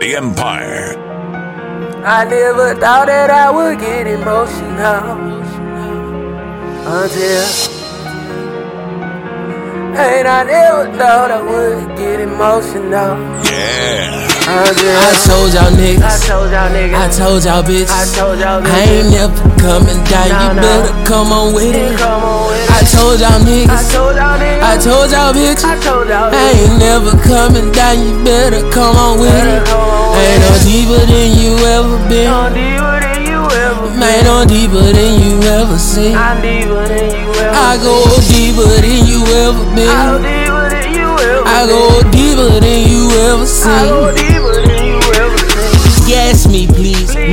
The Empire. I never thought that I would get emotional until. And I never thought I would get emotional. Yeah. Until I told y'all I niggas, told y'all niggas. I told y'all bitches, I told y'all I ain't never coming down. No, You no. better come on with it. Come on with I told y'all I told y'all niggas. I told y'all bitch, I told y'all I ain't never coming down. You better come on with it. Ain't no deeper than you ever been. I'm deeper than you ever been. Man, I'm deeper than you ever seen. I'm deeper than you ever I go deeper than you ever been. deeper than you ever I go deeper than you ever I go seen. deeper than you ever seen. Gas me, please.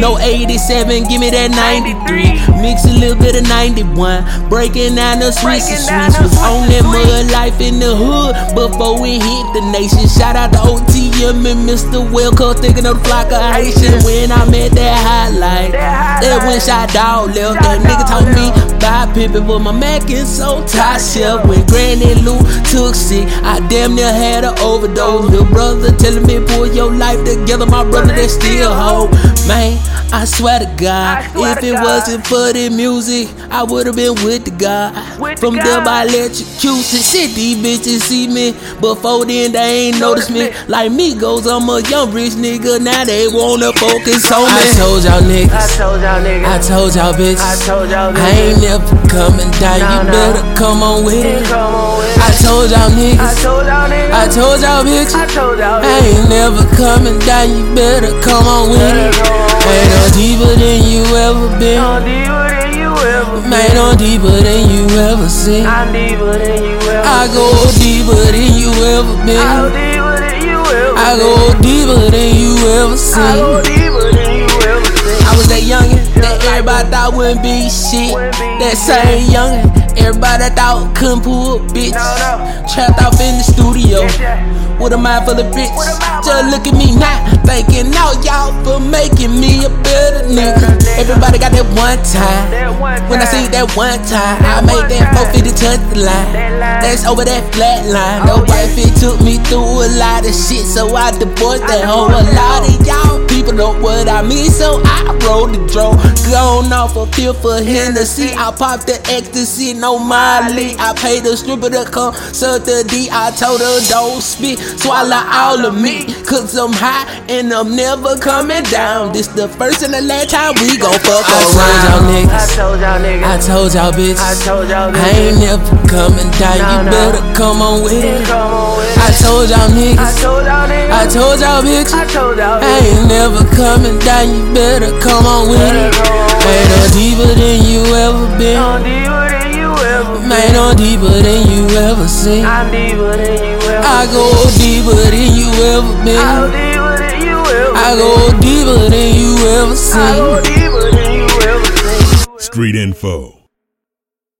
No 87, give me that 93. Mix a little bit of 91. Breaking down the streets and streets. Was on that mud life in the hood before we hit the nation. Shout out to OTM and Mr. Wilco, thinking of the flock of Haitian. When I met that highlight, That when shot dog left. That nigga told me buy pimpin' for my Mac and so top shelf. When Granny Lou took sick, I damn near had an overdose. Little brother telling me pull your life together, my brother that still hold. Man, I swear to God, swear if to it God. wasn't for the music, I would have been with the God. With the From there God. by electrocution, shit, these bitches see me. Before then, they ain't notice me. Like me goes, I'm a young rich nigga. Now they wanna focus on me. I told y'all I niggas. told y'all niggas. I told y'all bitches. I told y'all I ain't never coming down. No, you no. better come on with it. Come on with I told y'all I niggas. told y'all niggas. I told y'all bitches. I told y'all I ain't never coming down. You better come on with it. Come on with Ain't no it. deeper than you ever been. I'm deeper than you ever been. Man, I'm deeper than you ever seen. I'm deeper than you ever I go deeper than you ever been. I'm deeper than you ever I go deeper than you ever seen. I go deeper than you ever seen. I was that youngin' that everybody thought wouldn't be shit. That same youngin', everybody thought couldn't pull a bitch. No, no. Trapped off in the studio Yes, yeah. with a mind full of bricks. With a mind Just look at me now, thanking all y'all for making me a better nigga. Everybody got that one time. That one When I see that one time, That I made that time. 450 touch the line. That line. That's over that flat line. Oh, No yeah. wife, it took me through a lot of shit, so I divorced I that hoe. A lot of y'all people know what I mean, so I rolled the draw. Gone off a feel for Hennessy. I popped the ecstasy, no Molly. I paid the stripper to come, suck the D. I told her don't spit, swallow all of me. Cause I'm high and I'm never coming down. This the first and the last time we gon' fuck I around. told y'all niggas. I told y'all niggas. I told y'all bitches. I told y'all I ain't never coming down. No, you no. better come on with it. Come on with I told y'all I told y'all niggas. I told y'all bitches. I told y'all I ain't never coming down. You better come on with Better it. come Ain't no deeper than you ever been. I'm deeper than you ever been. Man, I'm deeper than you ever seen. I'm deeper than you ever I go deeper than you ever I'm been. deeper than you ever I go deeper than you ever I go deeper than you ever seen. Street Info.